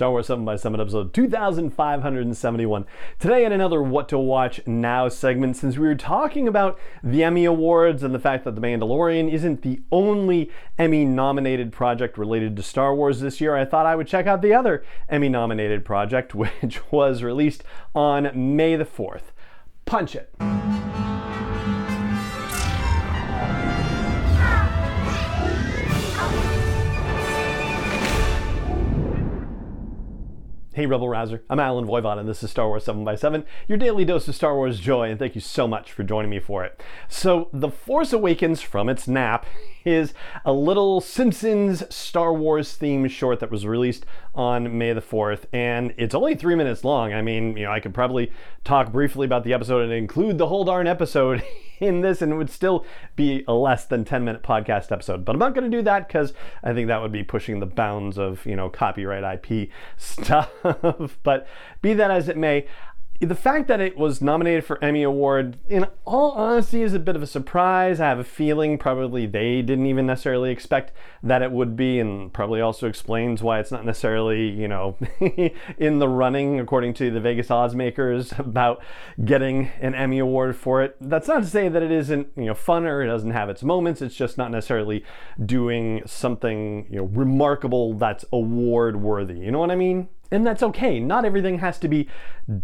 Star Wars 7 by 7 episode 2571. Today, in another What to Watch Now segment, since we were talking about the Emmy Awards and the fact that The Mandalorian isn't the only Emmy nominated project related to Star Wars this year, I thought I would check out the other Emmy nominated project, which was released on May the 4th. Punch it. Hey, Rebel Rouser. I'm Allen Voivod, and this is Star Wars 7 by 7 your daily dose of Star Wars joy, and thank you so much for joining me for it. So, The Force Awakens from its nap is a little Simpsons Star Wars themed short that was released on May the 4th, and it's only three minutes long. I mean, you know, I could probably talk briefly about the episode and include the whole darn episode in this, and it would still be a less than 10 minute podcast episode. But I'm not going to do that because I think that would be pushing the bounds of, you know, copyright IP stuff. but be that as it may, the fact that it was nominated for Emmy Award, in all honesty, is a bit of a surprise. I have a feeling probably they didn't even necessarily expect that it would be, and probably also explains why it's not necessarily, you know, in the running, according to the Vegas odds makers, about getting an Emmy Award for it. That's not to say that it isn't, you know, fun or it doesn't have its moments. It's just not necessarily doing something, you know, remarkable that's award worthy. You know what I mean? And that's okay. Not everything has to be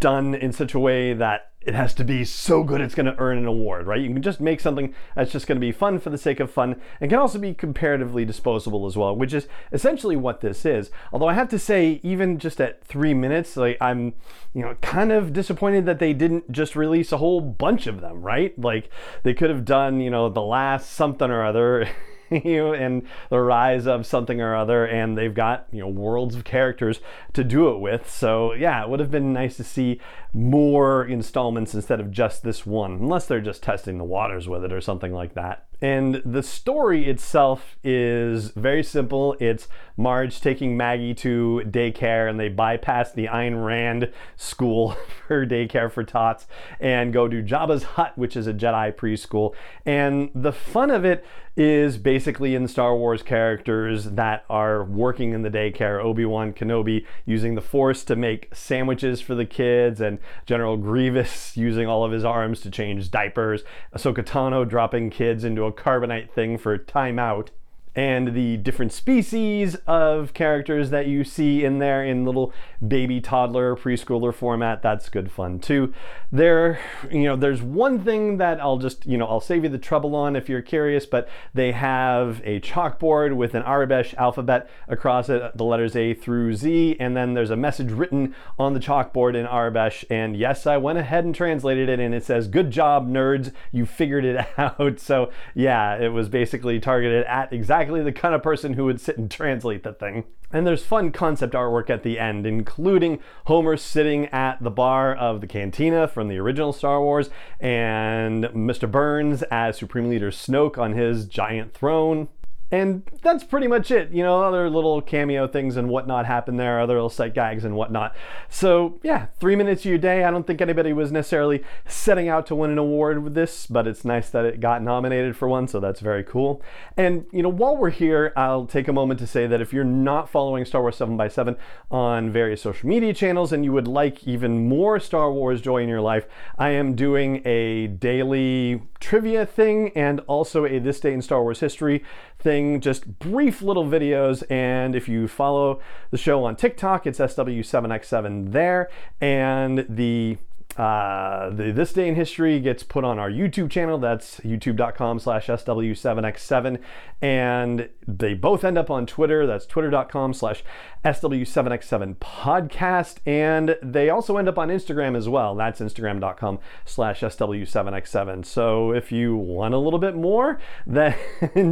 done in such a way that it has to be so good it's going to earn an award, right? You can just make something that's just going to be fun for the sake of fun and can also be comparatively disposable as well, which is essentially what this is. Although I have to say, even just at three minutes, like I'm, you know, kind of disappointed that they didn't just release a whole bunch of them, right? Like they could have done, you know, the last something or other. you and the rise of something or other, and they've got you know worlds of characters to do it with. So yeah, it would have been nice to see more installments instead of just this one, unless they're just testing the waters with it or something like that. And the story itself is very simple. It's Marge taking Maggie to daycare, and they bypass the Ayn Rand school for daycare for tots and go to Jabba's hut, which is a Jedi preschool. And the fun of it is basically in Star Wars characters that are working in the daycare. Obi Wan Kenobi using the Force to make sandwiches for the kids, and General Grievous using all of his arms to change diapers. Ahsoka Tano dropping kids into a carbonite thing for timeout and the different species of characters that you see in there in little baby toddler preschooler format that's good fun too. There you know there's one thing that i'll just you know i'll save you the trouble on if you're curious but they have a chalkboard with an Aurebesh alphabet across it the letters a through z and then there's a message written on the chalkboard in Aurebesh and yes i went ahead and translated it and it says good job nerds. You figured it out. So yeah it was basically targeted at exactly exactly the kind of person who would sit and translate the thing. And there's fun concept artwork at the end, including Homer sitting at the bar of the cantina from the original Star Wars, and Mr. Burns as Supreme Leader Snoke on his giant throne. And that's pretty much it. You know, other little cameo things and whatnot happen there, other little sight gags and whatnot. So, yeah, three minutes of your day. I don't think anybody was necessarily setting out to win an award with this, but it's nice that it got nominated for one, so that's very cool. And, you know, while we're here, I'll take a moment to say that if you're not following Star Wars 7 by 7 on various social media channels and you would like even more Star Wars joy in your life, I am doing a daily trivia thing and also a This Day in Star Wars History thing, just brief little videos. And if you follow the show on TikTok, it's SW7X7 there. And the uh, the This Day in History gets put on our YouTube channel. That's youtube.com slash SW7X7. And they both end up on Twitter. That's twitter.com slash SW7X7 podcast. And they also end up on Instagram as well. That's instagram.com slash SW7X7. So if you want a little bit more, then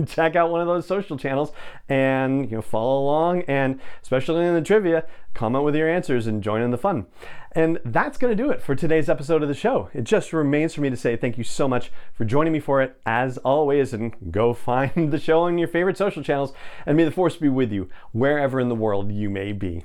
check out one of those social channels and you know follow along. And especially in the trivia, comment with your answers and join in the fun. And that's going to do it for today's episode of the show. It just remains for me to say thank you so much for joining me for it, as always, and go find the show on your favorite social channels. And may the force be with you wherever in the world you may be.